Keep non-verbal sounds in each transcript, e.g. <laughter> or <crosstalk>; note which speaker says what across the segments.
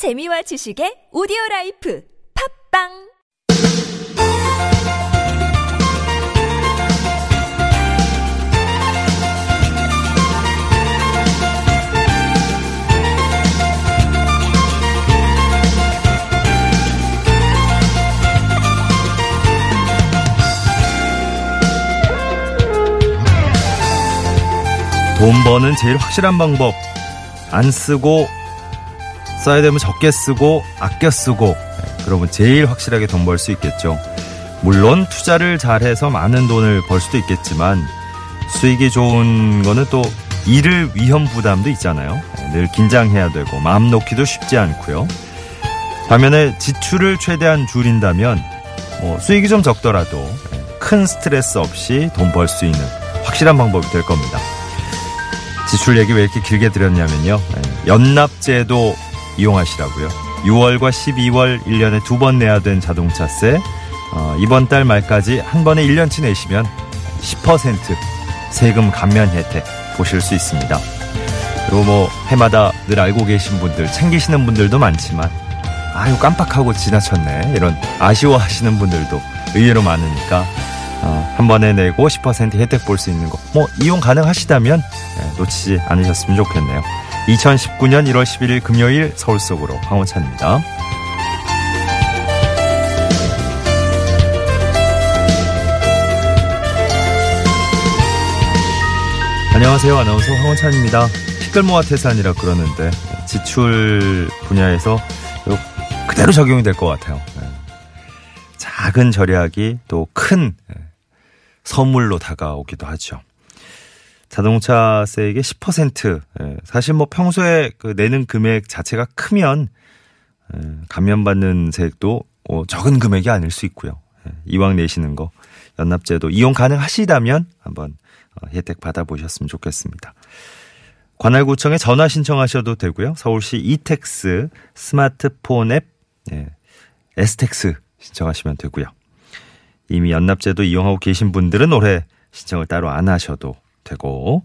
Speaker 1: 재미와 지식의 오디오 라이프 팝빵
Speaker 2: 돈 버는 제일 확실한 방법. 안 쓰고 써야 되면 적게 쓰고 아껴 쓰고 네, 그러면 제일 확실하게 돈 벌 수 있겠죠. 물론 투자를 잘해서 많은 돈을 벌 수도 있겠지만 수익이 좋은 거는 또 일을 위험 부담도 있잖아요. 네, 늘 긴장해야 되고 마음 놓기도 쉽지 않고요. 반면에 지출을 최대한 줄인다면 뭐 수익이 좀 적더라도 네, 큰 스트레스 없이 돈 벌 수 있는 확실한 방법이 될 겁니다. 지출 얘기 왜 이렇게 길게 드렸냐면요. 네, 연납제도 이용하시라고요. 6월과 12월 1년에 두 번 내야 된 자동차세 어, 이번 달 말까지 한 번에 1년치 내시면 10% 세금 감면 혜택 보실 수 있습니다. 그리고 뭐 해마다 늘 알고 계신 분들 챙기시는 분들도 많지만 아유 깜빡하고 지나쳤네 이런 아쉬워하시는 분들도 의외로 많으니까 어, 한 번에 내고 10% 혜택 볼 수 있는 거 뭐 이용 가능하시다면 예, 놓치지 않으셨으면 좋겠네요. 2019년 1월 11일 금요일 서울 속으로 황원찬입니다. 안녕하세요. 아나운서 황원찬입니다. 시끌모아 태산이라 그러는데 지출 분야에서 그대로 적용이 될 것 같아요. 네. 작은 절약이 또 큰 선물로 다가오기도 하죠. 자동차세액의 10% 예, 사실 뭐 평소에 그 내는 금액 자체가 크면 예, 감면받는 세액도 어, 적은 금액이 아닐 수 있고요. 예, 이왕 내시는 거 연납제도 이용 가능하시다면 한번 어, 혜택 받아보셨으면 좋겠습니다. 관할구청에 전화 신청하셔도 되고요. 서울시 이텍스 스마트폰 앱 에스텍스 신청하시면 되고요. 이미 연납제도 이용하고 계신 분들은 올해 신청을 따로 안 하셔도 되고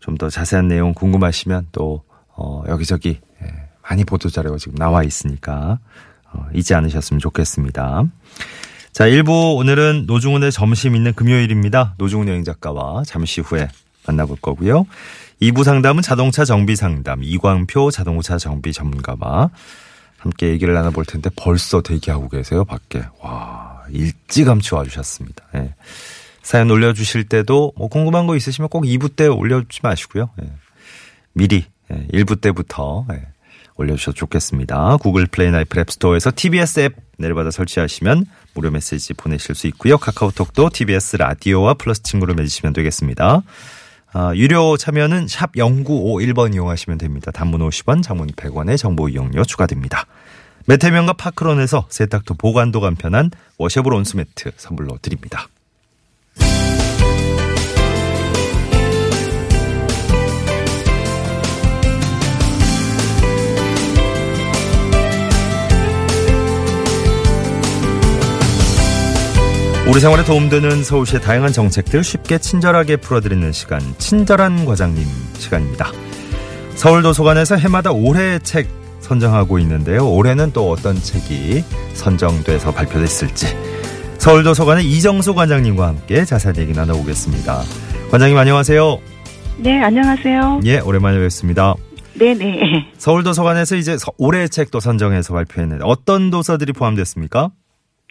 Speaker 2: 좀 더 자세한 내용 궁금하시면 또 어, 여기저기 예, 많이 보도 자료가 지금 나와 있으니까 어, 잊지 않으셨으면 좋겠습니다. 자, 1부 오늘은 노중훈의 점심 있는 금요일입니다. 노중훈 여행 작가와 잠시 후에 만나볼 거고요. 2부 상담은 자동차 정비 상담 이광표 자동차 정비 전문가와 함께 얘기를 나눠볼 텐데 벌써 대기하고 계세요, 밖에. 와, 일찌감치 와주셨습니다. 예. 사연 올려주실 때도 뭐 궁금한 거 있으시면 꼭 2부 때 올려주지 마시고요. 예. 미리 예, 1부 때부터 예, 올려주셔도 좋겠습니다. 구글 플레이나 애플 앱스토어에서 TBS 앱 내려받아 설치하시면 무료 메시지 보내실 수 있고요. 카카오톡도 TBS 라디오와 플러스 친구를 맺으시면 되겠습니다. 아, 유료 참여는 샵 0951번 이용하시면 됩니다. 단문 50원, 장문 100원의 정보 이용료 추가됩니다. 메테면과 파크론에서 세탁도 보관도 간편한 워셔블 온수매트 선물로 드립니다. 우리 생활에 도움되는 서울시의 다양한 정책들 쉽게 친절하게 풀어드리는 시간 친절한 과장님 시간입니다. 서울도서관에서 해마다 올해의 책 선정하고 있는데요. 올해는 또 어떤 책이 선정돼서 발표됐을지 서울도서관의 이정수 관장님과 함께 자세한 얘기 나눠보겠습니다. 관장님 안녕하세요.
Speaker 3: 네, 안녕하세요.
Speaker 2: 예, 오랜만에 뵙습니다.
Speaker 3: 네네.
Speaker 2: 서울도서관에서 이제 올해의 책도 선정해서 발표했는데 어떤 도서들이 포함됐습니까?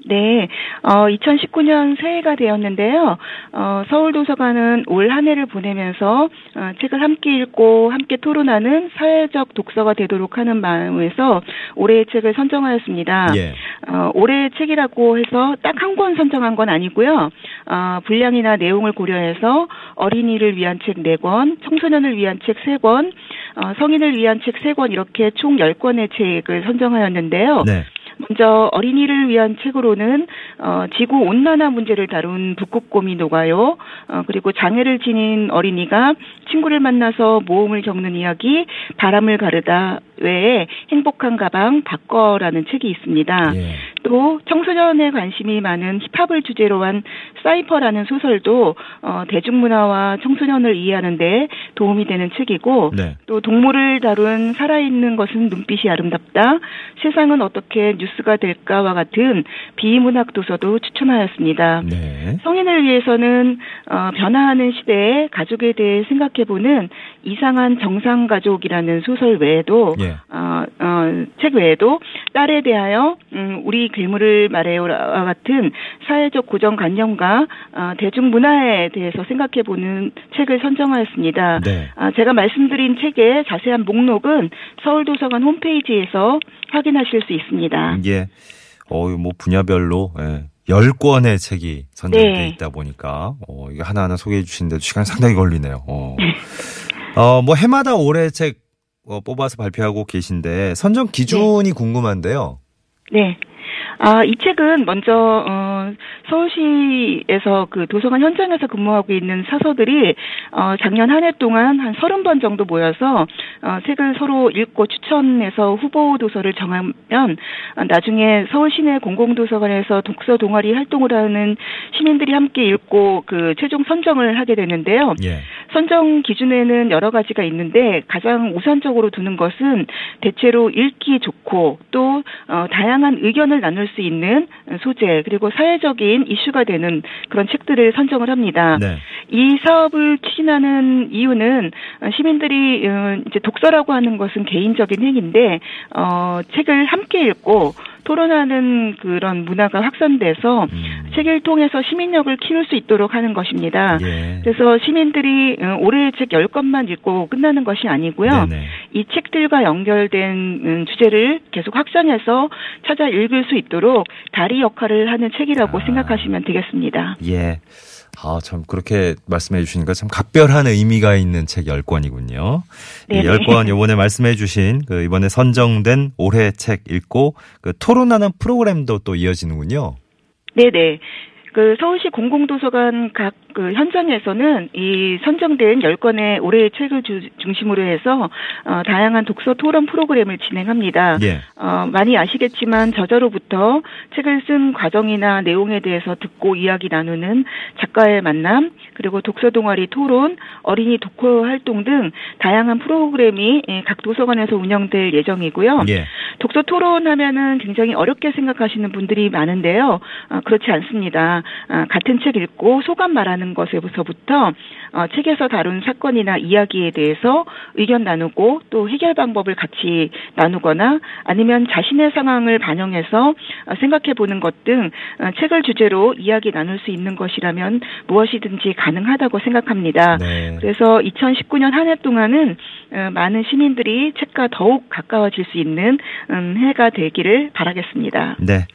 Speaker 3: 네, 어, 2019년 새해가 되었는데요. 어, 서울도서관은 올 한 해를 보내면서 어, 책을 함께 읽고 함께 토론하는 사회적 독서가 되도록 하는 마음에서 올해의 책을 선정하였습니다.
Speaker 2: 예.
Speaker 3: 어, 올해의 책이라고 해서 딱 한 권 선정한 건 아니고요. 어, 분량이나 내용을 고려해서 어린이를 위한 책 4권, 청소년을 위한 책 3권, 어, 성인을 위한 책 3권 이렇게 총 10권의 책을 선정하였는데요.
Speaker 2: 네.
Speaker 3: 먼저 어린이를 위한 책으로는 어, 지구 온난화 문제를 다룬 북극곰이 녹아요. 어, 그리고 장애를 지닌 어린이가 친구를 만나서 모험을 겪는 이야기 바람을 가르다 외에 행복한 가방 바꿔라는 책이 있습니다.
Speaker 2: 예.
Speaker 3: 또 청소년의 관심이 많은 힙합을 주제로 한 사이퍼라는 소설도 어, 대중문화와 청소년을 이해하는데 도움이 되는 책이고
Speaker 2: 네.
Speaker 3: 또 동물을 다룬 살아있는 것은 눈빛이 아름답다. 세상은 어떻게 뉴스가 될까와 같은 비문학 도서도 추천하였습니다.
Speaker 2: 네.
Speaker 3: 성인을 위해서는 어, 변화하는 시대에 가족에 대해 생각해보는 이상한 정상 가족이라는 소설 외에도
Speaker 2: 예.
Speaker 3: 어, 어, 책 외에도 딸에 대하여 음, 우리 괴물을 말해요와 같은 사회적 고정관념과 어, 대중문화에 대해서 생각해보는 책을 선정하였습니다.
Speaker 2: 네.
Speaker 3: 아, 제가 말씀드린 책의 자세한 목록은 서울도서관 홈페이지에서 확인하실 수 있습니다.
Speaker 2: 이게 어, 뭐 분야별로 예. 10권의 책이 선정돼
Speaker 3: 네.
Speaker 2: 있다 보니까 어, 이게 하나하나 소개해 주시는데도 시간이 상당히 걸리네요. 어. 어, 뭐 해마다 올해 책 어, 뽑아서 발표하고 계신데 선정 기준이 궁금한데요.
Speaker 3: 네. 아, 이 책은 먼저 어 서울시에서 그 도서관 현장에서 근무하고 있는 사서들이 어 작년 한 해 동안 한 30번 정도 모여서 어 책을 서로 읽고 추천해서 후보 도서를 정하면 어, 나중에 서울 시내 공공도서관에서 독서 동아리 활동을 하는 시민들이 함께 읽고 그 최종 선정을 하게 되는데요.
Speaker 2: 예.
Speaker 3: 선정 기준에는 여러 가지가 있는데 가장 우선적으로 두는 것은 대체로 읽기 좋고 또 어, 다양한 의견을 나눌 수 있는 소재 그리고 사회적인 이슈가 되는 그런 책들을 선정을 합니다.
Speaker 2: 네.
Speaker 3: 이 사업을 추진하는 이유는 시민들이 어, 이제 독서라고 하는 것은 개인적인 행위인데 어, 책을 함께 읽고 토론하는 그런 문화가 확산돼서
Speaker 2: 음.
Speaker 3: 책을 통해서 시민력을 키울 수 있도록 하는 것입니다.
Speaker 2: 예.
Speaker 3: 그래서 시민들이 어, 올해의 책 10권만 읽고 끝나는 것이 아니고요.
Speaker 2: 네네.
Speaker 3: 이 책들과 연결된 음, 주제를 계속 확장해서 찾아 읽을 수 있도록 다리 역할을 하는 책이라고
Speaker 2: 아.
Speaker 3: 생각하시면 되겠습니다.
Speaker 2: 예. 아, 참, 그렇게 말씀해 주시니까 참 각별한 의미가 있는 책 10권이군요. 이
Speaker 3: 네네.
Speaker 2: 10권 요번에 말씀해 주신 그 이번에 선정된 올해 책 읽고 그 토론하는 프로그램도 또 이어지는군요.
Speaker 3: 네네. 그 서울시 공공도서관 각 그 현장에서는 이 선정된 10권의 올해의 책을 주- 중심으로 해서 어, 다양한 독서 토론 프로그램을 진행합니다.
Speaker 2: 예.
Speaker 3: 어, 많이 아시겠지만 저자로부터 책을 쓴 과정이나 내용에 대해서 듣고 이야기 나누는 작가의 만남, 그리고 독서 동아리 토론, 어린이 독서 활동 등 다양한 프로그램이 예, 각 도서관에서 운영될 예정이고요.
Speaker 2: 예.
Speaker 3: 독서 토론 하면은 굉장히 어렵게 생각하시는 분들이 많은데요. 어, 그렇지 않습니다. 아, 같은 책 읽고 소감 말하는 것에서부터 어, 책에서 다룬 사건이나 이야기에 대해서 의견 나누고 또 해결 방법을 같이 나누거나 아니면 자신의 상황을 반영해서 어, 생각해 보는 것등 어, 책을 주제로 이야기 나눌 수 있는 것이라면 무엇이든지 가능하다고 생각합니다.
Speaker 2: 네.
Speaker 3: 그래서 2019년 한 해 동안은 어, 많은 시민들이 책과 더욱 가까워질 수 있는 음, 해가 되기를 바라겠습니다.
Speaker 2: 네.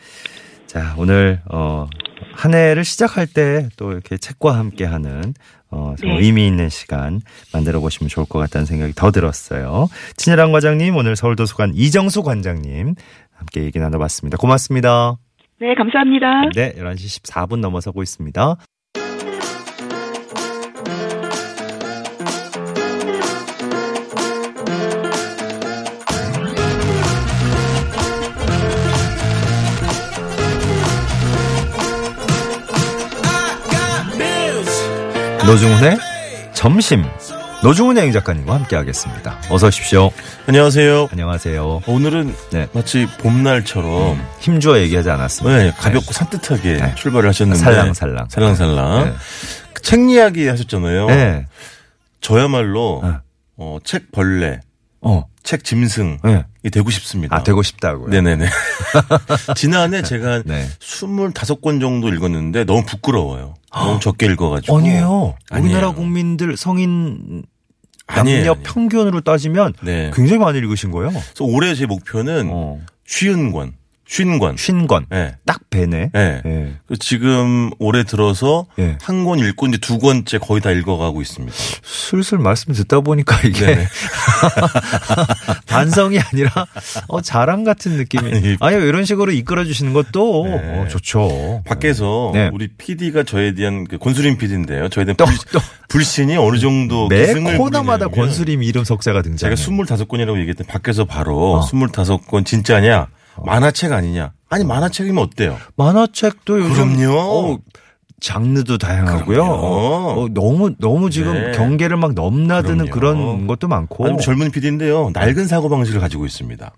Speaker 2: 자, 오늘, 어, 한 해를 시작할 때 또 이렇게 책과 함께 하는, 어, 좀
Speaker 3: 네.
Speaker 2: 의미 있는 시간 만들어 보시면 좋을 것 같다는 생각이 더 들었어요. 친일한 과장님, 오늘 서울도서관 이정수 관장님 함께 얘기 나눠봤습니다. 고맙습니다.
Speaker 3: 네, 감사합니다.
Speaker 2: 네, 11시 14분 넘어서고 있습니다. 노중훈의 점심. 노중훈 여행 작가님과 함께 하겠습니다. 어서 오십시오.
Speaker 4: 안녕하세요.
Speaker 2: 안녕하세요.
Speaker 4: 오늘은
Speaker 2: 네.
Speaker 4: 마치 봄날처럼
Speaker 2: 힘주어 얘기하지 않았습니다.
Speaker 4: 네, 가볍고 산뜻하게
Speaker 2: 네.
Speaker 4: 출발을 하셨는데
Speaker 2: 살랑살랑.
Speaker 4: 살랑살랑.
Speaker 2: 네.
Speaker 4: 그책 이야기 하셨잖아요.
Speaker 2: 네.
Speaker 4: 저야말로
Speaker 2: 네.
Speaker 4: 어, 책 벌레,
Speaker 2: 어.
Speaker 4: 책 짐승이
Speaker 2: 네.
Speaker 4: 되고 싶습니다.
Speaker 2: 아, 되고 싶다고요.
Speaker 4: 네네네. <laughs> 지난해 제가
Speaker 2: 네.
Speaker 4: 25권 정도 읽었는데 너무 부끄러워요. 너무 적게 읽어가지고.
Speaker 2: 아니에요. 우리나라
Speaker 4: 아니에요.
Speaker 2: 국민들 성인 남녀
Speaker 4: 아니에요.
Speaker 2: 평균으로 따지면
Speaker 4: 네.
Speaker 2: 굉장히 많이 읽으신 거예요.
Speaker 4: 그래서 올해 제 목표는
Speaker 2: 어.
Speaker 4: 쉬운 권, 쉰 권.
Speaker 2: 쉰 권.
Speaker 4: 네.
Speaker 2: 딱 배네.
Speaker 4: 네.
Speaker 2: 예.
Speaker 4: 그 지금 올해 들어서
Speaker 2: 예.
Speaker 4: 한권 읽고 이제 두 권째 거의 다 읽어가고 있습니다.
Speaker 2: 슬슬 말씀 듣다 보니까 이게. <laughs> 반성이 아니라 어, 자랑 같은 느낌이.
Speaker 4: 아니,
Speaker 2: 이런 식으로 이끌어 주시는 것도
Speaker 4: 네.
Speaker 2: 어, 좋죠.
Speaker 4: 밖에서
Speaker 2: 네.
Speaker 4: 우리 PD가 저에 대한 그 권수림 PD인데요. 저에 대한
Speaker 2: 또,
Speaker 4: 불,
Speaker 2: 또
Speaker 4: 불신이 어느 정도
Speaker 2: 매 코너마다 권수림 이름 석자가 등장해.
Speaker 4: 제가 25권이라고 얘기했더니 밖에서 바로
Speaker 2: 어.
Speaker 4: 25권 진짜냐? 만화책 아니냐? 아니 만화책이면 어때요?
Speaker 2: 만화책도 요즘
Speaker 4: 그럼요.
Speaker 2: 어, 장르도 다양하고요. 어, 어, 너무 너무 지금
Speaker 4: 네.
Speaker 2: 경계를 막 넘나드는
Speaker 4: 그럼요.
Speaker 2: 그런 것도 많고.
Speaker 4: 아니, 뭐 젊은 PD인데요. 낡은 사고 방식을 가지고 있습니다.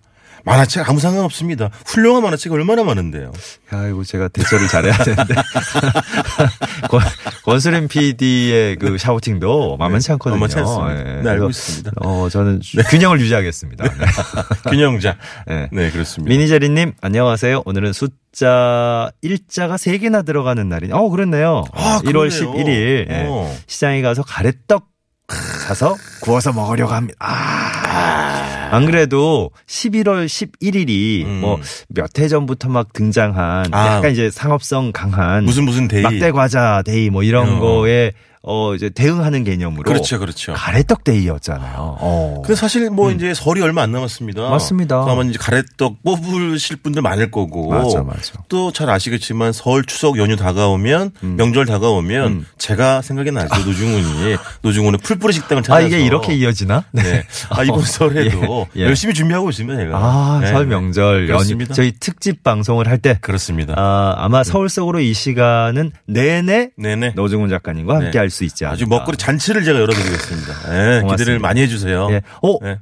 Speaker 4: 만화책 아무 상관 없습니다. 훌륭한 만화책 얼마나 많은데요.
Speaker 2: 아이고 제가 대처를 잘해야 되는데 <laughs> 권- 권수림 PD의 그 shouting도 만만치 않거든요.
Speaker 4: 만만치 않습니다.
Speaker 2: 예.
Speaker 4: 네, 알고 있습니다.
Speaker 2: 어 저는 균형을 유지하겠습니다. 네. <laughs>
Speaker 4: 균형자.
Speaker 2: 네.
Speaker 4: 네, 그렇습니다.
Speaker 2: 미니제리님 안녕하세요. 오늘은 숫 자 일자가 세 개나 들어가는 날이니. 어 그렇네요.
Speaker 4: 아,
Speaker 2: 1월
Speaker 4: 그러네요.
Speaker 2: 11일 예.
Speaker 4: 어.
Speaker 2: 시장에 가서 가래떡 사서 구워서 먹으려고 합니다. 아. 안 그래도 11월 11일이
Speaker 4: 음.
Speaker 2: 뭐몇 해 전부터 막 등장한
Speaker 4: 아.
Speaker 2: 약간 이제 상업성 강한
Speaker 4: 무슨 무슨 day.
Speaker 2: 막대 과자 day 뭐 이런
Speaker 4: 어.
Speaker 2: 거에 어 이제 대응하는 개념으로
Speaker 4: 그렇죠, 그렇죠.
Speaker 2: 가래떡 day였잖아요. 어.
Speaker 4: 근데 사실 뭐 이제 설이 얼마 안 남았습니다.
Speaker 2: 맞습니다.
Speaker 4: 아마 이제 가래떡 뽑으실 분들 많을 거고.
Speaker 2: 맞아, 맞아.
Speaker 4: 또 잘 아시겠지만 설 추석 연휴 다가오면 명절 다가오면
Speaker 2: 음.
Speaker 4: 제가 생각이 나죠. 노중훈이 <laughs> 노중훈의 풀뿌리 식당을
Speaker 2: 아
Speaker 4: 찾아서
Speaker 2: 이게 이렇게 이어지나?
Speaker 4: 네. 아 이번 <laughs> 설에도
Speaker 2: 예, 예.
Speaker 4: 열심히 준비하고 있습니다. 제가.
Speaker 2: 아,
Speaker 4: 네,
Speaker 2: 설
Speaker 4: 네.
Speaker 2: 명절 연휴. 저희 특집 방송을 할 때
Speaker 4: 그렇습니다.
Speaker 2: 아, 아마 서울 속으로 이 시간은 내내
Speaker 4: 네네.
Speaker 2: 노중훈 작가님과 함께
Speaker 4: 네.
Speaker 2: 할수 있지 않을까.
Speaker 4: 아주 먹거리 잔치를 제가 열어드리겠습니다. 네,
Speaker 2: 고맙습니다.
Speaker 4: 기대를 많이 해주세요.
Speaker 2: 예. 어,
Speaker 4: 네.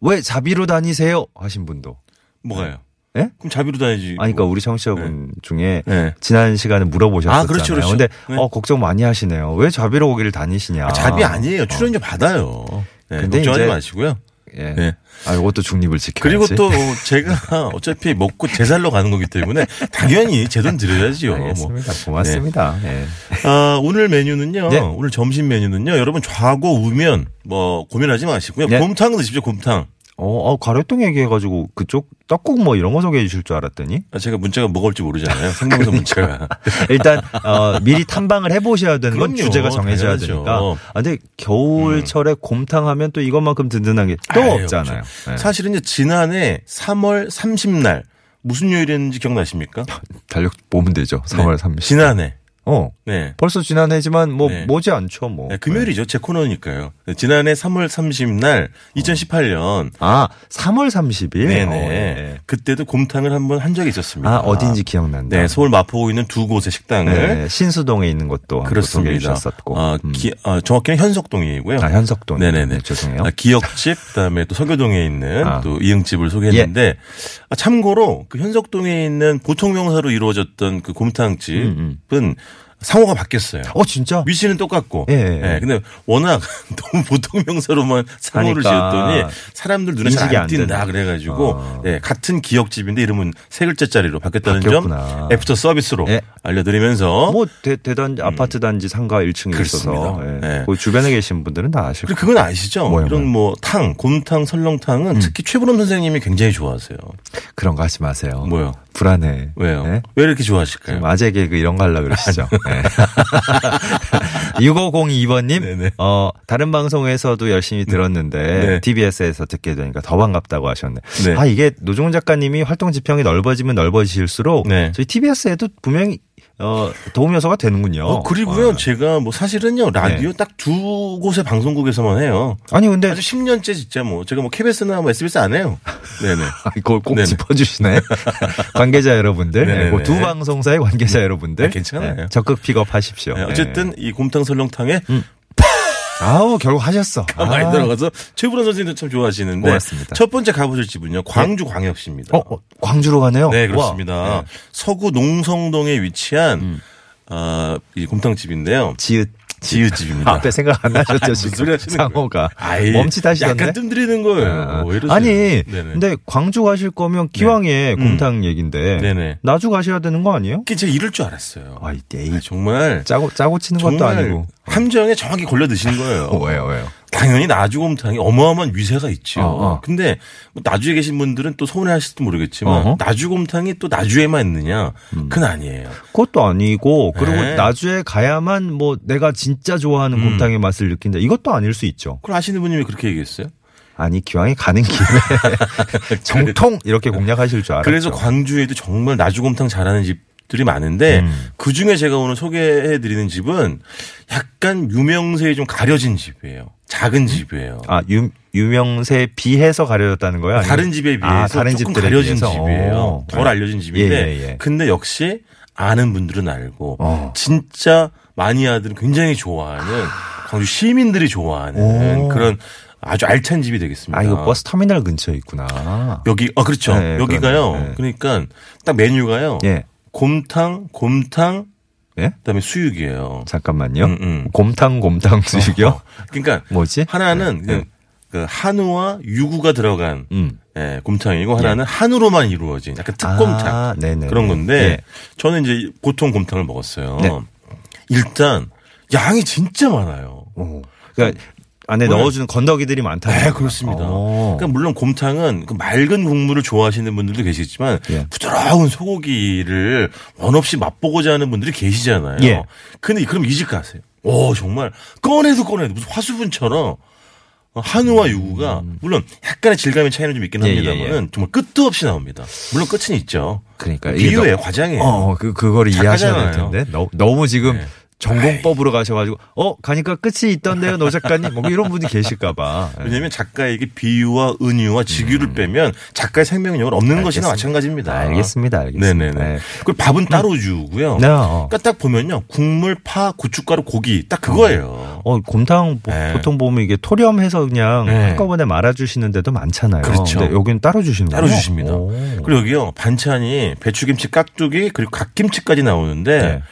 Speaker 2: 왜 자비로 다니세요? 하신 분도.
Speaker 4: 뭐가요?
Speaker 2: 예?
Speaker 4: 그럼 자비로 다니지.
Speaker 2: 아니, 그러니까 우리 청취자분 중에
Speaker 4: 네.
Speaker 2: 지난 시간에 물어보셨잖아요.
Speaker 4: 아, 그렇죠, 그렇죠.
Speaker 2: 근데
Speaker 4: 네.
Speaker 2: 어, 걱정 많이 하시네요. 왜 자비로 오기를 다니시냐.
Speaker 4: 아, 자비 아니에요. 출연료 받아요. 네,
Speaker 2: 근데
Speaker 4: 걱정하지 마시고요.
Speaker 2: 예.
Speaker 4: 네.
Speaker 2: 아, 이것도 중립을 지켜야지.
Speaker 4: 그리고 또 제가 <laughs> 어차피 먹고 제살로 가는 거기 때문에 당연히 제 돈 드려야지요. 뭐.
Speaker 2: 알겠습니다. 고맙습니다. 예.
Speaker 4: 아, 오늘 메뉴는요.
Speaker 2: 네.
Speaker 4: 오늘 점심 메뉴는요. 여러분 좌고 우면 뭐 고민하지 마시고요.
Speaker 2: 네.
Speaker 4: 곰탕 드십시오. 곰탕.
Speaker 2: 어, 어, 가래떡 얘기해가지고 그쪽 떡국 뭐 이런 거 소개해 주실 줄 알았더니
Speaker 4: 아, 제가 문자가 뭐가 올지 모르잖아요. 생방송 문자가. <laughs>
Speaker 2: 일단 어, 미리 탐방을 해보셔야 되는 건
Speaker 4: 그럼요.
Speaker 2: 주제가 정해져야
Speaker 4: 당연하죠.
Speaker 2: 되니까. 아, 근데 겨울철에 곰탕 하면 또 이것만큼 든든한 게 또
Speaker 4: 아유,
Speaker 2: 없잖아요. 예.
Speaker 4: 사실은 이제 지난해 3월 30날 무슨 요일이었는지 기억나십니까? <laughs>
Speaker 2: 달력 보면 되죠. 3월 30일.
Speaker 4: 지난해.
Speaker 2: 어.
Speaker 4: 네.
Speaker 2: 벌써 지난해지만 뭐
Speaker 4: 네.
Speaker 2: 뭐지 않죠, 뭐.
Speaker 4: 네, 금요일이죠. 제 코너니까요. 네, 지난해 3월 30날 2018년
Speaker 2: 아, 3월 30일.
Speaker 4: 네네.
Speaker 2: 어, 예.
Speaker 4: 그때도 곰탕을 한번 한 적이 있었습니다.
Speaker 2: 아, 어딘지 기억난다.
Speaker 4: 네, 서울 마포구 있는 두 곳의 식당을
Speaker 2: 네, 신수동에 있는 것도 한번
Speaker 4: 그렇습니다.
Speaker 2: 주셨었고.
Speaker 4: 아,
Speaker 2: 음.
Speaker 4: 기- 아, 정확히는 현석동이고요.
Speaker 2: 아, 현석동.
Speaker 4: 네네네.
Speaker 2: 네, 죄송해요.
Speaker 4: 아, 기역집, 그다음에 또 서교동에 있는
Speaker 2: 아.
Speaker 4: 또 이응집을 소개했는데 아, 참고로 그 현석동에 있는 보통 명사로 이루어졌던 그 곰탕집은
Speaker 2: 음,
Speaker 4: 상호가 바뀌었어요.
Speaker 2: 어, 진짜?
Speaker 4: 위치는 똑같고.
Speaker 2: 예, 예.
Speaker 4: 예, 근데 워낙 <laughs> 너무 보통 명사로만 상호를
Speaker 2: 하니까
Speaker 4: 지었더니 사람들 눈에
Speaker 2: 잘안안
Speaker 4: 띈다. 그래가지고
Speaker 2: 어.
Speaker 4: 예, 같은 기역집인데 이름은 세 글자짜리로 바뀌었다는
Speaker 2: 바뀌었구나.
Speaker 4: 점 애프터 서비스로
Speaker 2: 예.
Speaker 4: 알려드리면서
Speaker 2: 뭐 대, 대단 아파트 단지 상가 1층에 있어서
Speaker 4: 음.
Speaker 2: 예.
Speaker 4: 네.
Speaker 2: 그 주변에 계신 분들은 다 아실 거예요.
Speaker 4: 그건 아시죠?
Speaker 2: 뭐요,
Speaker 4: 이런?
Speaker 2: 뭐
Speaker 4: 탕, 곰탕, 설렁탕은 특히 최불암 선생님이 굉장히 좋아하세요.
Speaker 2: 그런 거 하지 마세요.
Speaker 4: 뭐요?
Speaker 2: 불안해.
Speaker 4: 왜요?
Speaker 2: 네?
Speaker 4: 왜 이렇게 좋아하실까요?
Speaker 2: 아재 개그 이런 거 하려고 그러시죠. 네. <laughs> 6502번님,
Speaker 4: 네네.
Speaker 2: 어, 다른 방송에서도 열심히 들었는데,
Speaker 4: 네.
Speaker 2: TBS에서 듣게 되니까 더 반갑다고 하셨네.
Speaker 4: 네.
Speaker 2: 아, 이게 노종훈 작가님이 활동 지평이 넓어지면 넓어질수록,
Speaker 4: 네.
Speaker 2: 저희 TBS에도 분명히, 어, 도움 요소가 되는군요.
Speaker 4: 어, 그리고요,
Speaker 2: 어.
Speaker 4: 제가 뭐 사실은요, 라디오
Speaker 2: 네.
Speaker 4: 딱두 곳의 방송국에서만 해요.
Speaker 2: 아니, 근데,
Speaker 4: 아주 10년째 진짜 뭐, 제가 뭐 KBS나 뭐 SBS 안 해요. 네네. <laughs>
Speaker 2: 이걸 꼭
Speaker 4: 네네.
Speaker 2: 짚어주시네. <laughs> 관계자 여러분들.
Speaker 4: 네,
Speaker 2: 그두 방송사의 관계자 여러분들.
Speaker 4: 아, 괜찮아요.
Speaker 2: 네, 적극 픽업하십시오.
Speaker 4: 네, 어쨌든 이 곰탕 설렁탕에
Speaker 2: 네. 아우, 결국 하셨어.
Speaker 4: 가 <laughs> 많이 들어가서 최불원 선생님도 참 좋아하시는데
Speaker 2: 고맙습니다.
Speaker 4: 첫 번째 가보실 집은요 광주 광역시입니다.
Speaker 2: 어, 어, 광주로 가네요?
Speaker 4: 네
Speaker 2: 와.
Speaker 4: 그렇습니다.
Speaker 2: 네. 음.
Speaker 4: 서구 농성동에 위치한 어, 이 곰탕집인데요.
Speaker 2: 지읒.
Speaker 4: 지읒집입니다.
Speaker 2: 앞에 생각 안 나셨죠,
Speaker 4: 무슨
Speaker 2: 지금. 상호가. 멈칫하시던데.
Speaker 4: 약간 뜸들이는 거예요.
Speaker 2: 아,
Speaker 4: 왜 이러세요?
Speaker 2: 아니,
Speaker 4: 네네.
Speaker 2: 근데 광주 가실 거면 기왕에
Speaker 4: 음.
Speaker 2: 곰탕 얘긴데.
Speaker 4: 네네.
Speaker 2: 나주 가셔야 되는 거 아니에요?
Speaker 4: 그게 제가 이럴 줄 알았어요.
Speaker 2: 아이.
Speaker 4: 아, 정말
Speaker 2: 짜고, 짜고 치는 것도 아니고.
Speaker 4: 함정에 정확히 걸려 드신 거예요.
Speaker 2: 어, <laughs> 왜요, 왜요?
Speaker 4: 당연히 나주곰탕이 어마어마한 위세가 있죠.
Speaker 2: 어, 어.
Speaker 4: 근데 뭐 나주에 계신 분들은 또 서운해하실지도 모르겠지만
Speaker 2: 어허. 음.
Speaker 4: 나주곰탕이 또 나주에만 있느냐? 그건 아니에요.
Speaker 2: 그것도 아니고, 그리고
Speaker 4: 네.
Speaker 2: 나주에 가야만 뭐 내가 진짜 좋아하는
Speaker 4: 음.
Speaker 2: 곰탕의 맛을 느낀다. 이것도 아닐 수 있죠.
Speaker 4: 그걸 아시는 분이 왜 그렇게 얘기했어요?
Speaker 2: 아니, 기왕에 가는 김에 <laughs> <laughs> 정통 이렇게 공략하실 줄 알았죠.
Speaker 4: 그래서 광주에도 정말 나주곰탕 잘하는 집 들이 많은데
Speaker 2: 음.
Speaker 4: 그 중에 제가 오늘 소개해 드리는 집은 약간 유명세에 좀 가려진 집이에요. 작은 집이에요.
Speaker 2: 아, 유, 유명세에 비해서 가려졌다는 거예요? 아니면-
Speaker 4: 다른 집에 비해서
Speaker 2: 아, 다른
Speaker 4: 조금 가려진
Speaker 2: 비해서?
Speaker 4: 집이에요.
Speaker 2: 어.
Speaker 4: 덜 알려진 집인데
Speaker 2: 예, 예, 예.
Speaker 4: 근데 역시 아는 분들은 알고
Speaker 2: 어.
Speaker 4: 진짜 마니아들은 굉장히 좋아하는 광주 시민들이 좋아하는
Speaker 2: 오.
Speaker 4: 그런 아주 알찬 집이 되겠습니다.
Speaker 2: 아, 이거 버스 터미널 근처에 있구나.
Speaker 4: 여기 아 그렇죠.
Speaker 2: 네,
Speaker 4: 여기가요.
Speaker 2: 네.
Speaker 4: 그러니까 딱 메뉴가요.
Speaker 2: 예.
Speaker 4: 곰탕, 곰탕,
Speaker 2: 예?
Speaker 4: 그다음에 수육이에요.
Speaker 2: 잠깐만요.
Speaker 4: 음, 음.
Speaker 2: 곰탕, 곰탕 수육이요?
Speaker 4: 어, 그러니까
Speaker 2: 뭐지?
Speaker 4: 하나는
Speaker 2: 네.
Speaker 4: 그, 그 한우와 유구가 들어간
Speaker 2: 음.
Speaker 4: 예, 곰탕이고 하나는 한우로만 이루어진 약간 특곰탕
Speaker 2: 아.
Speaker 4: 그런 건데
Speaker 2: 예.
Speaker 4: 저는 이제 보통 곰탕을 먹었어요.
Speaker 2: 네.
Speaker 4: 일단 양이 진짜 많아요.
Speaker 2: 오. 그러니까 안에
Speaker 4: 오늘-
Speaker 2: 넣어주는 건더기들이 많다.
Speaker 4: 네, 그렇습니다.
Speaker 2: 어.
Speaker 4: 그러니까 물론 곰탕은 그 맑은 국물을 좋아하시는 분들도 계시지만
Speaker 2: 예.
Speaker 4: 부드러운 소고기를 원 없이 맛보고자 하는 분들이 계시잖아요.
Speaker 2: 예.
Speaker 4: 근데 그럼 이 집 가세요. 오 정말 꺼내도 꺼내도 무슨 화수분처럼 한우와 유구가 물론 약간의 질감의 차이는 좀 있긴
Speaker 2: 음. 예,
Speaker 4: 합니다만은
Speaker 2: 예,
Speaker 4: 정말 끝도 없이 나옵니다. 물론 끝은 있죠.
Speaker 2: 그러니까 너-
Speaker 4: 과장이에요.
Speaker 2: 어, 그 그거를 이해하셔야 될. 텐데 너, 너무 지금
Speaker 4: 네.
Speaker 2: 전공법으로 가셔가지고 어 가니까 끝이 있던데요, 노 작가님. 뭐 이런 분이 계실까봐.
Speaker 4: 왜냐하면 작가에게 비유와 은유와 직유를 빼면 작가의 생명력은 없는 것이나
Speaker 2: 음. 알겠습니다.
Speaker 4: 마찬가지입니다.
Speaker 2: 알겠습니다, 알겠습니다.
Speaker 4: 네네네.
Speaker 2: 네.
Speaker 4: 그리고 밥은 따로 주고요.
Speaker 2: 네. 어.
Speaker 4: 그러니까 딱 보면요. 국물, 파, 고춧가루, 고기 딱 그거예요.
Speaker 2: 어, 곰탕 보-
Speaker 4: 네.
Speaker 2: 보통 보면 이게 토렴해서 그냥
Speaker 4: 네.
Speaker 2: 한꺼번에 말아주시는 데도 많잖아요.
Speaker 4: 그렇죠.
Speaker 2: 여기는 따로 주시는
Speaker 4: 따로
Speaker 2: 거예요?
Speaker 4: 주십니다.
Speaker 2: 오.
Speaker 4: 그리고 여기요. 반찬이 배추김치, 깍두기 그리고 갓김치까지 나오는데
Speaker 2: 네.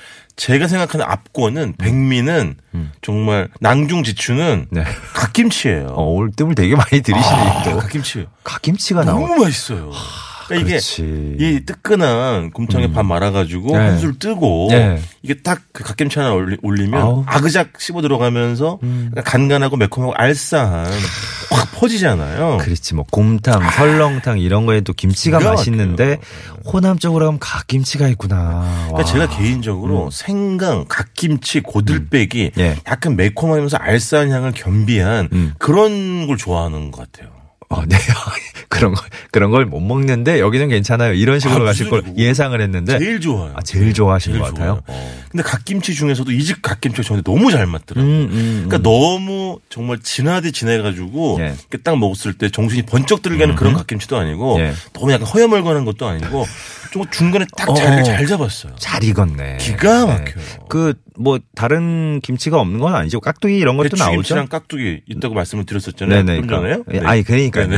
Speaker 4: 제가 생각하는 압권은 백미는
Speaker 2: 음.
Speaker 4: 정말 낭중지추는
Speaker 2: 네.
Speaker 4: 갓김치예요.
Speaker 2: 어, 올 뜸을 되게 많이 들이시네.
Speaker 4: 아,
Speaker 2: 또.
Speaker 4: 갓김치.
Speaker 2: 갓김치가 나오.
Speaker 4: 너무 맛있어요. 그러니까 이게. 이 뜨끈한 곰탕에 밥 말아가지고
Speaker 2: 네.
Speaker 4: 한술 뜨고
Speaker 2: 네.
Speaker 4: 이게 딱 그 갓김치 하나 올리, 올리면
Speaker 2: 아우.
Speaker 4: 아그작 씹어 들어가면서
Speaker 2: 음.
Speaker 4: 간간하고 매콤하고 알싸한 확 퍼지잖아요.
Speaker 2: 그렇지 뭐 곰탕, 설렁탕 이런 거에도 김치가
Speaker 4: 기가
Speaker 2: 맛있는데 호남 쪽으로 가면 갓김치가 있구나.
Speaker 4: 그러니까
Speaker 2: 와.
Speaker 4: 제가 개인적으로 생강, 갓김치, 고들빼기
Speaker 2: 예.
Speaker 4: 약간 매콤하면서 알싸한 향을 겸비한
Speaker 2: 음.
Speaker 4: 그런 걸 좋아하는 것 같아요.
Speaker 2: 어, 네. <laughs> 그런 거 그런 걸 못 먹는데 여기는 괜찮아요. 이런 식으로
Speaker 4: 아,
Speaker 2: 가실 걸
Speaker 4: 무슨
Speaker 2: 예상을 했는데
Speaker 4: 제일 좋아요.
Speaker 2: 아, 제일 좋아하시는
Speaker 4: 제일
Speaker 2: 것 같아요.
Speaker 4: 좋아요. 근데 갓김치 중에서도 이 집 갓김치가 저한테 너무 잘 맞더라고요.
Speaker 2: 음, 음,
Speaker 4: 그러니까 너무 정말 진하디 진해가지고
Speaker 2: 예.
Speaker 4: 딱 먹었을 때 정신이 번쩍 들게 하는 그런 갓김치도 아니고
Speaker 2: 예.
Speaker 4: 너무 약간 허여멀건한 것도 아니고 <laughs> 좀 중간에 딱
Speaker 2: 어.
Speaker 4: 자리를 잘 잡았어요.
Speaker 2: 잘 익었네.
Speaker 4: 기가 막혀요.
Speaker 2: 그뭐 다른 김치가 없는 건 아니죠. 깍두기 이런 것도 나오죠.
Speaker 4: 배추김치랑 깍두기 있다고 말씀을 드렸었잖아요.
Speaker 2: 네네.
Speaker 4: 좀 전에요.
Speaker 2: 예, 아니 그러니까요.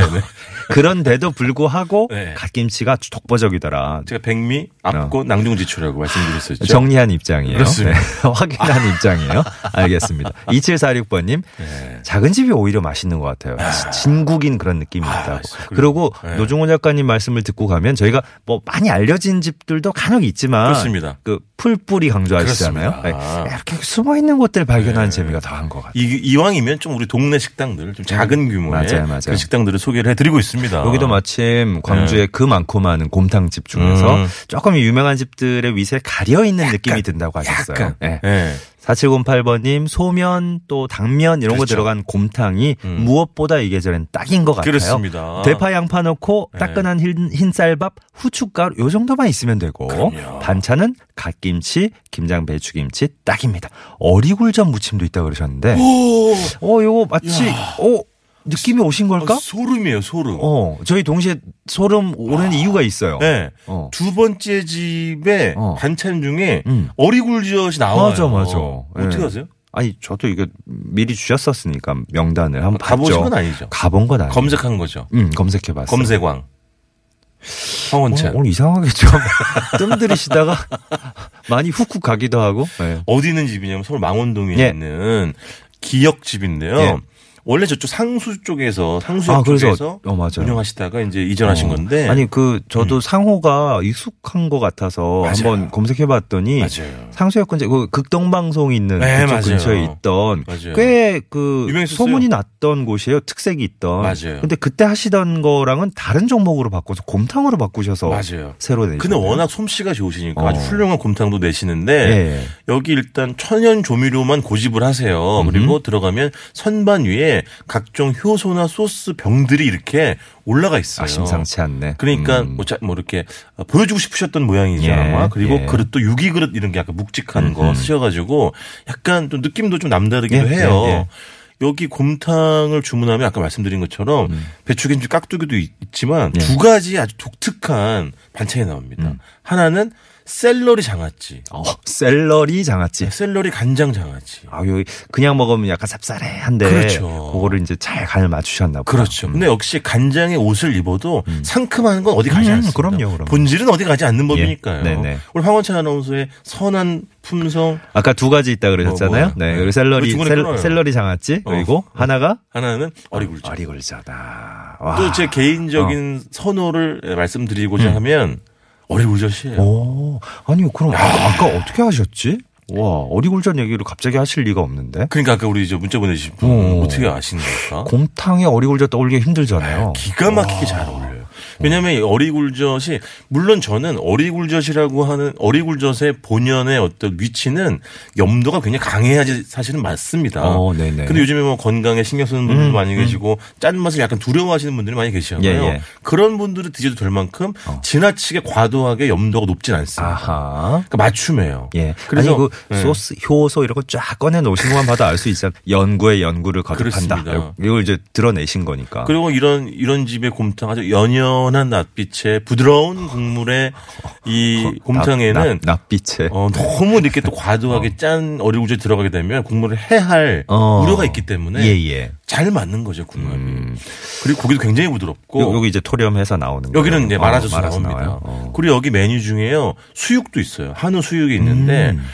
Speaker 2: 그런데도 불구하고 <laughs>
Speaker 4: 네.
Speaker 2: 갓김치가 독보적이더라.
Speaker 4: 제가 백미, 앞고 낭중지추라고 말씀드렸었죠.
Speaker 2: 어. 정리한 입장이에요.
Speaker 4: 그렇습니다.
Speaker 2: 네. <laughs> 확인한 입장이에요. 알겠습니다. 2746번님,
Speaker 4: 네.
Speaker 2: 작은 집이 오히려 맛있는 것 같아요. 진국인 그런 느낌이
Speaker 4: 아,
Speaker 2: 있다고.
Speaker 4: 맛있어요.
Speaker 2: 그리고
Speaker 4: 네.
Speaker 2: 노중호 작가님 말씀을 듣고 가면 저희가 뭐 많이 알려진 집들도 간혹 있지만
Speaker 4: 그렇습니다.
Speaker 2: 그 풀뿌리 강조하시잖아요. 네. 이렇게 숨어 있는 곳들 발견하는
Speaker 4: 네.
Speaker 2: 재미가 더한 것 같아요.
Speaker 4: 이, 이왕이면 좀 우리 동네 식당들 좀 작은 규모의
Speaker 2: 맞아요, 맞아요.
Speaker 4: 그 식당들을 소개를 해드리고 있습니다.
Speaker 2: 여기도 마침 광주에 그 많고 많은 곰탕집 중에서
Speaker 4: 네. 음.
Speaker 2: 조금 유명한 집들의 위세에 가려 있는 느낌이 든다고 하셨어요.
Speaker 4: 약간.
Speaker 2: 네.
Speaker 4: 예.
Speaker 2: 4708번님 소면 또 당면 이런 거
Speaker 4: 그렇죠.
Speaker 2: 들어간 곰탕이
Speaker 4: 음.
Speaker 2: 무엇보다 이 계절엔 딱인 것 같아요.
Speaker 4: 그렇습니다.
Speaker 2: 대파 양파 넣고
Speaker 4: 네.
Speaker 2: 따끈한 흰, 흰쌀밥, 후춧가루 요 정도만 있으면 되고
Speaker 4: 그럼요.
Speaker 2: 반찬은 갓김치, 김장 배추김치 딱입니다. 어리굴젓 무침도 있다 고 그러셨는데
Speaker 4: 오,
Speaker 2: 어 요거 마치
Speaker 4: 야.
Speaker 2: 어 느낌이 오신 걸까?
Speaker 4: 어, 소름이에요, 소름.
Speaker 2: 어 저희 동시에 소름 오는 이유가 있어요.
Speaker 4: 네.
Speaker 2: 어.
Speaker 4: 두 번째 집에
Speaker 2: 어.
Speaker 4: 반찬 중에
Speaker 2: 음.
Speaker 4: 어리굴젓이 나와요.
Speaker 2: 맞아, 맞아.
Speaker 4: 어떻게
Speaker 2: 예.
Speaker 4: 하세요?
Speaker 2: 아니 저도 이거 미리 주셨었으니까 명단을 한번
Speaker 4: 가보신
Speaker 2: 봤죠.
Speaker 4: 건 아니죠.
Speaker 2: 가본 건 아니에요.
Speaker 4: 검색한 거죠.
Speaker 2: 음, 검색해봤어요.
Speaker 4: 검색왕. 황원찬.
Speaker 2: 오늘, 오늘 이상하게 좀 <laughs> 뜸들이시다가 <laughs> 많이 훅훅 가기도 하고. 네.
Speaker 4: 어디 있는 집이냐면 서울 망원동에
Speaker 2: 예.
Speaker 4: 있는 기역집인데요.
Speaker 2: 예.
Speaker 4: 원래 저쪽 상수 쪽에서 상수역
Speaker 2: 아,
Speaker 4: 쪽에서
Speaker 2: 어, 맞아요.
Speaker 4: 운영하시다가 이제 이전하신
Speaker 2: 어.
Speaker 4: 건데
Speaker 2: 아니 그 저도 상호가 익숙한 것 같아서
Speaker 4: 음. 맞아요.
Speaker 2: 한번 검색해봤더니
Speaker 4: 맞아요.
Speaker 2: 상수역 근처 그 극동방송이 있는
Speaker 4: 네.
Speaker 2: 근처에 있던. 꽤 그. 소문이 났던 곳이에요. 특색이 있던.
Speaker 4: 맞아요.
Speaker 2: 근데 그때 하시던 거랑은 다른 종목으로 바꿔서 곰탕으로 바꾸셔서
Speaker 4: 맞아요.
Speaker 2: 새로 내셨
Speaker 4: 근데 워낙 솜씨가 좋으시니까
Speaker 2: 어.
Speaker 4: 아주 훌륭한 곰탕도 내시는데
Speaker 2: 예.
Speaker 4: 여기 일단 천연 조미료만 고집을 하세요.
Speaker 2: 음흠.
Speaker 4: 그리고 들어가면 선반 위에 각종 효소나 소스 병들이 이렇게 올라가 있어요.
Speaker 2: 아 심상치 않네.
Speaker 4: 그러니까
Speaker 2: 음.
Speaker 4: 뭐, 자- 뭐 이렇게 보여주고 싶으셨던 모양이죠
Speaker 2: 예,
Speaker 4: 아마 그리고
Speaker 2: 예.
Speaker 4: 그릇도 유기 그릇 이런 게 약간 묵직한 거
Speaker 2: 음흠.
Speaker 4: 쓰셔가지고 약간 좀 느낌도 좀 남다르기도
Speaker 2: 예,
Speaker 4: 해요.
Speaker 2: 예, 예.
Speaker 4: 여기 곰탕을 주문하면 아까 말씀드린 것처럼 배추김치 깍두기도 있- 있지만
Speaker 2: 예.
Speaker 4: 두 가지 아주 독특한 반찬이 나옵니다. 하나는 샐러리 장아찌,
Speaker 2: 어, 샐러리 장아찌.
Speaker 4: 샐러리 간장 장아찌.
Speaker 2: 아, 여기 그냥 먹으면 약간 쌉싸래한데
Speaker 4: 그렇죠.
Speaker 2: 그거를 이제 잘 간을 맞추셨나 보다.
Speaker 4: 그렇죠. 근데 역시 간장에 옷을 입어도 상큼한 건 어디 가지
Speaker 2: 음,
Speaker 4: 않습니다.
Speaker 2: 그럼요, 그럼요.
Speaker 4: 본질은 어디 가지 않는 법이니까요.
Speaker 2: 네네.
Speaker 4: 우리 황원찬 아나운서의 선한 품성
Speaker 2: 아까 두 가지 있다 그러셨잖아요.
Speaker 4: 뭐, 뭐요?
Speaker 2: 네.
Speaker 4: 네.
Speaker 2: 그리고 샐러리 샐? 샐러리 장아찌
Speaker 4: 어.
Speaker 2: 그리고 하나가
Speaker 4: 하나는 어리굴젓.
Speaker 2: 어리굴젓다. 와.
Speaker 4: 또제 개인적인 선호를 말씀드리고자 하면 어리굴젓이에요.
Speaker 2: 오, 아니 그럼 아, 까 어떻게 하셨지? 와, 어리굴젓 얘기를 갑자기 하실 리가 없는데.
Speaker 4: 그러니까 아까 우리 저 문자 보내주신 분
Speaker 2: 어.
Speaker 4: 어떻게 아시는 걸까?
Speaker 2: 곰탕에 어리굴젓 떠올리기 힘들잖아요.
Speaker 4: 기가 막히게 잘 어울려요. 왜냐하면 이 어리굴젓이 물론 저는 어리굴젓이라고 하는 어리굴젓의 본연의 어떤 위치는 염도가 굉장히 강해야지 사실은 맞습니다.
Speaker 2: 어, 네네.
Speaker 4: 근데 요즘에 뭐 건강에 신경 쓰는 분들도 많이 계시고 짠 맛을 약간 두려워하시는 분들이 많이 계시잖아요.
Speaker 2: 예, 예.
Speaker 4: 그런 분들은 드셔도 될 만큼 지나치게 과도하게 염도가 높진 않습니다.
Speaker 2: 아하.
Speaker 4: 그러니까 맞춤이에요.
Speaker 2: 예.
Speaker 4: 그래서
Speaker 2: 아니 그
Speaker 4: 네.
Speaker 2: 소스, 효소 이런 거 쫙 꺼내 놓으신 것만 봐도 알 수 있잖아요. 연구에 연구를 거듭한다.
Speaker 4: 그렇습니다.
Speaker 2: 이걸 이제 드러내신 거니까.
Speaker 4: 그리고 이런 이런 집의 곰탕 아주 연연 한 낯빛에 부드러운 국물에 이 곰탕에는
Speaker 2: 납, 납빛에.
Speaker 4: 어, 너무 이렇게 또 과도하게 짠 어리굴젓 들어가게 되면 국물을 해할
Speaker 2: 어.
Speaker 4: 우려가 있기 때문에
Speaker 2: 예, 예.
Speaker 4: 잘 맞는 거죠 국물이. 그리고 고기도 굉장히 부드럽고
Speaker 2: 요- 여기 이제 토렴해서 나오는 거예요.
Speaker 4: 여기는 이제
Speaker 2: 어,
Speaker 4: 말아줘서
Speaker 2: 말아서
Speaker 4: 나옵니다.
Speaker 2: 어.
Speaker 4: 그리고 여기 메뉴 중에요 수육도 있어요. 한우 수육이 있는데
Speaker 2: 음.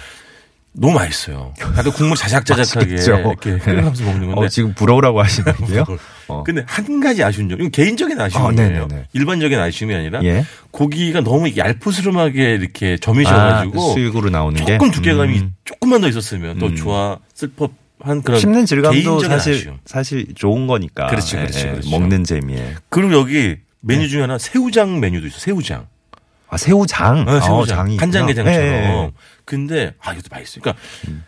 Speaker 4: 너무 맛있어요. 약간 국물 자작자작하게. 이렇게 끓여가면서 먹는 건데.
Speaker 2: 어, 지금 부러우라고 하시는데요? 어.
Speaker 4: 근데 한 가지 아쉬운 점, 이건 개인적인
Speaker 2: 아,
Speaker 4: 아쉬움이에요.
Speaker 2: 네네네.
Speaker 4: 일반적인 아쉬움이 아니라
Speaker 2: 예.
Speaker 4: 고기가 너무 얄푸스름하게 이렇게
Speaker 2: 아,
Speaker 4: 점이셔가지고
Speaker 2: 수육으로 나오는 게
Speaker 4: 조금 두께감이
Speaker 2: 음.
Speaker 4: 조금만 더 있었으면 더
Speaker 2: 음.
Speaker 4: 좋았을 법 한 그런
Speaker 2: 씹는 질감도 사실
Speaker 4: 아쉬움.
Speaker 2: 사실 좋은 거니까.
Speaker 4: 그렇지,
Speaker 2: 예,
Speaker 4: 그렇지,
Speaker 2: 예,
Speaker 4: 그렇죠.
Speaker 2: 먹는 재미에.
Speaker 4: 그리고 여기 메뉴
Speaker 2: 네.
Speaker 4: 중에 하나 새우장 메뉴도 있어. 새우장.
Speaker 2: 아, 새우장.
Speaker 4: 어, 새우장.
Speaker 2: 어,
Speaker 4: 간장게장처럼.
Speaker 2: 예, 예.
Speaker 4: 근데 아 이것도 맛있어. 그러니까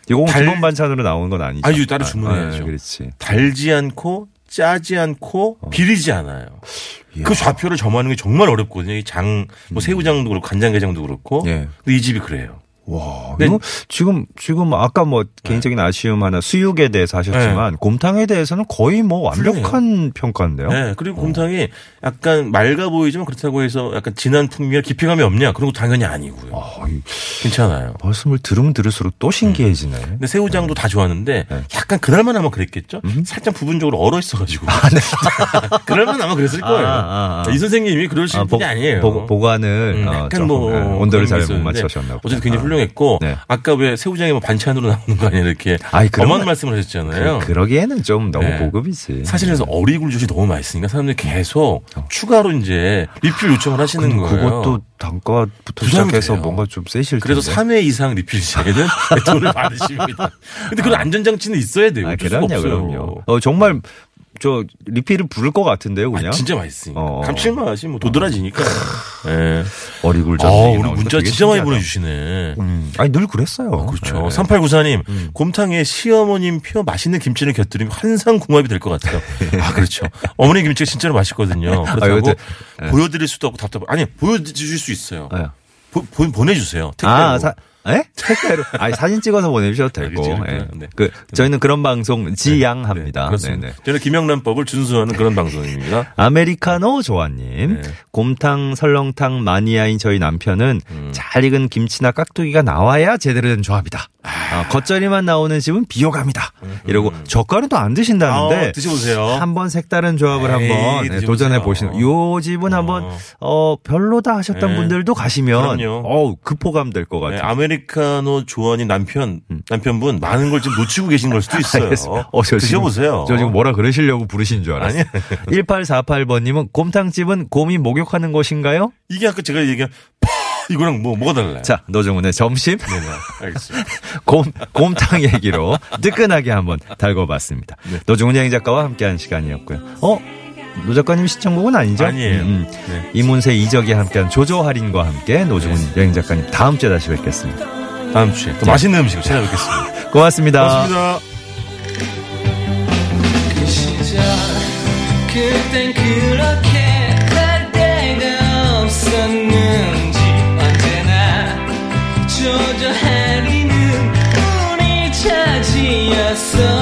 Speaker 2: 이건
Speaker 4: 달-
Speaker 2: 기본 반찬으로 나오는 건 아니죠.
Speaker 4: 아유, 따로
Speaker 2: 아,
Speaker 4: 주문해야죠.
Speaker 2: 아, 그렇지.
Speaker 4: 달지 않고 짜지 않고
Speaker 2: 어.
Speaker 4: 비리지 않아요. 그 좌표를 점하는 게 정말 어렵거든요. 이 장, 뭐 새우장도 그렇고 간장게장도 그렇고.
Speaker 2: 음. 예.
Speaker 4: 근데 이 집이 그래요.
Speaker 2: 와,
Speaker 4: 네.
Speaker 2: 지금 지금 아까 뭐 개인적인 아쉬움 하나 수육에 대해서 하셨지만 곰탕에 대해서는 거의 뭐 완벽한 평가인데요.
Speaker 4: 네. 그리고 곰탕이 약간 맑아 보이지만 그렇다고 해서 약간 진한 풍미와 깊이감이 없냐? 그런 거 당연히 아니고요.
Speaker 2: 아, 이
Speaker 4: 괜찮아요.
Speaker 2: 말씀을 들으면 들을수록 또 신기해지네.
Speaker 4: 근데 새우장도 다 좋았는데
Speaker 2: 네.
Speaker 4: 약간 그날만 아마 그랬겠죠? 살짝 부분적으로 얼어 있어가지고. <laughs> 그날만 아마 그랬을 거예요.
Speaker 2: 아, 아, 아.
Speaker 4: 이 선생님이 그러신
Speaker 2: 아,
Speaker 4: 분이 아니에요.
Speaker 2: 보, 보관을
Speaker 4: 음,
Speaker 2: 어,
Speaker 4: 약간
Speaker 2: 조금,
Speaker 4: 뭐
Speaker 2: 예, 온도를 잘게못 맞추셨나 보다.
Speaker 4: 어쨌든 굉장히
Speaker 2: 아.
Speaker 4: 훌륭 했고
Speaker 2: 네.
Speaker 4: 아까 왜 새우장이 뭐 반찬으로 나오는 거 아니야 이렇게
Speaker 2: 아이, 거-
Speaker 4: 말씀을 하셨잖아요.
Speaker 2: 그, 그러기에는 좀 너무
Speaker 4: 네.
Speaker 2: 고급이지.
Speaker 4: 사실 그래서 어리굴젓이 너무 맛있으니까 사람들이 계속 추가로 이제 리필 요청을 하시는 거예요.
Speaker 2: 그것도 단가부터 시작해서
Speaker 4: 돼요.
Speaker 2: 뭔가 좀 세실
Speaker 4: 그래서
Speaker 2: 텐데.
Speaker 4: 3회 이상 리필 시에는 돈을 <laughs> 받으십니다. 근데 그런 안전장치는 있어야 돼요.
Speaker 2: 아, 그럼요. 그럼요. 어, 정말 저 리필을 부를 것 같은데요, 그냥.
Speaker 4: 아, 진짜 맛있으니까.
Speaker 2: 어.
Speaker 4: 감칠맛이 뭐 도드라지니까. 예.
Speaker 2: 어리굴젓.
Speaker 4: 아, 우리 문자 진짜 많이
Speaker 2: 신기하다.
Speaker 4: 보내주시네.
Speaker 2: 음. 아니 늘 그랬어요.
Speaker 4: 그렇죠.
Speaker 2: 네.
Speaker 4: 3894님, 곰탕에 시어머님 표 맛있는 김치를 곁들이면 환상 궁합이 될 것 같아요. 아, 그렇죠. 어머니 김치가 진짜로 맛있거든요. <laughs> 그렇다고
Speaker 2: 네.
Speaker 4: 보여드릴 수도 없고 답답. 아니, 보여주실 수 있어요.
Speaker 2: 네.
Speaker 4: 보, 보, 보내주세요. 택배로.
Speaker 2: 아, 사, 에? 택배로. <laughs> 아니, 사진 찍어서 보내주셔도 되고.
Speaker 4: 그치,
Speaker 2: 예.
Speaker 4: 네.
Speaker 2: 그, 저희는 그런 방송 지양합니다.
Speaker 4: 네, 그렇습니다.
Speaker 2: 네 네.
Speaker 4: 저는 김영란법을 준수하는 그런 방송입니다.
Speaker 2: 아메리카노 조아님,
Speaker 4: 네.
Speaker 2: 곰탕, 설렁탕 마니아인 저희 남편은
Speaker 4: 음.
Speaker 2: 잘 익은 김치나 깍두기가 나와야 제대로 된 조합이다. 아, 겉절이만 나오는 집은 비호감이다. 이러고 젓갈은 또 안 드신다는데
Speaker 4: 아, 드셔보세요.
Speaker 2: 한번 색다른 조합을
Speaker 4: 에이,
Speaker 2: 한번 네. 도전해 보시는. 요 집은
Speaker 4: 어.
Speaker 2: 한번 어 별로다 하셨던
Speaker 4: 네.
Speaker 2: 분들도 가시면
Speaker 4: 그럼요.
Speaker 2: 어우 급호감 될것
Speaker 4: 네,
Speaker 2: 같아요.
Speaker 4: 아메리카노 조언인 남편, 남편분 많은 걸 지금 놓치고 계신 걸 수도 <laughs> 있어요.
Speaker 2: 음. 알겠습니다. 어, 저 지금-
Speaker 4: 드셔보세요.
Speaker 2: 저 지금 뭐라 그러시려고 부르신 줄 알았어요.
Speaker 4: 아니.
Speaker 2: 1848번님은 곰탕집은 곰이 목욕하는 곳인가요?
Speaker 4: 이게 아까 제가 얘기한 파 이거랑 뭐 뭐가 달라요?
Speaker 2: 자, 노정훈의 점심
Speaker 4: 네네. 알겠습니다. <laughs>
Speaker 2: 곰, 곰탕 얘기로 뜨끈하게 한번 달궈봤습니다.
Speaker 4: 네.
Speaker 2: 노정훈 여행 작가와 함께한 시간이었고요. 어? 노 작가님 시청곡은 아니죠?
Speaker 4: 아니에요.
Speaker 2: 음, 음.
Speaker 4: 네.
Speaker 2: 이문세 이적이 함께한 조조 할인과 함께 노중훈 네. 여행 작가님 다음 주에 다시 뵙겠습니다.
Speaker 4: 다음 주에 또 자. 맛있는 음식으로 찾아뵙겠습니다. <laughs>
Speaker 2: 고맙습니다.
Speaker 4: 고맙습니다.
Speaker 5: 그 그땐 그렇게 갈 데가 없었는지 언제나 조조 할인은 우리 차지였어.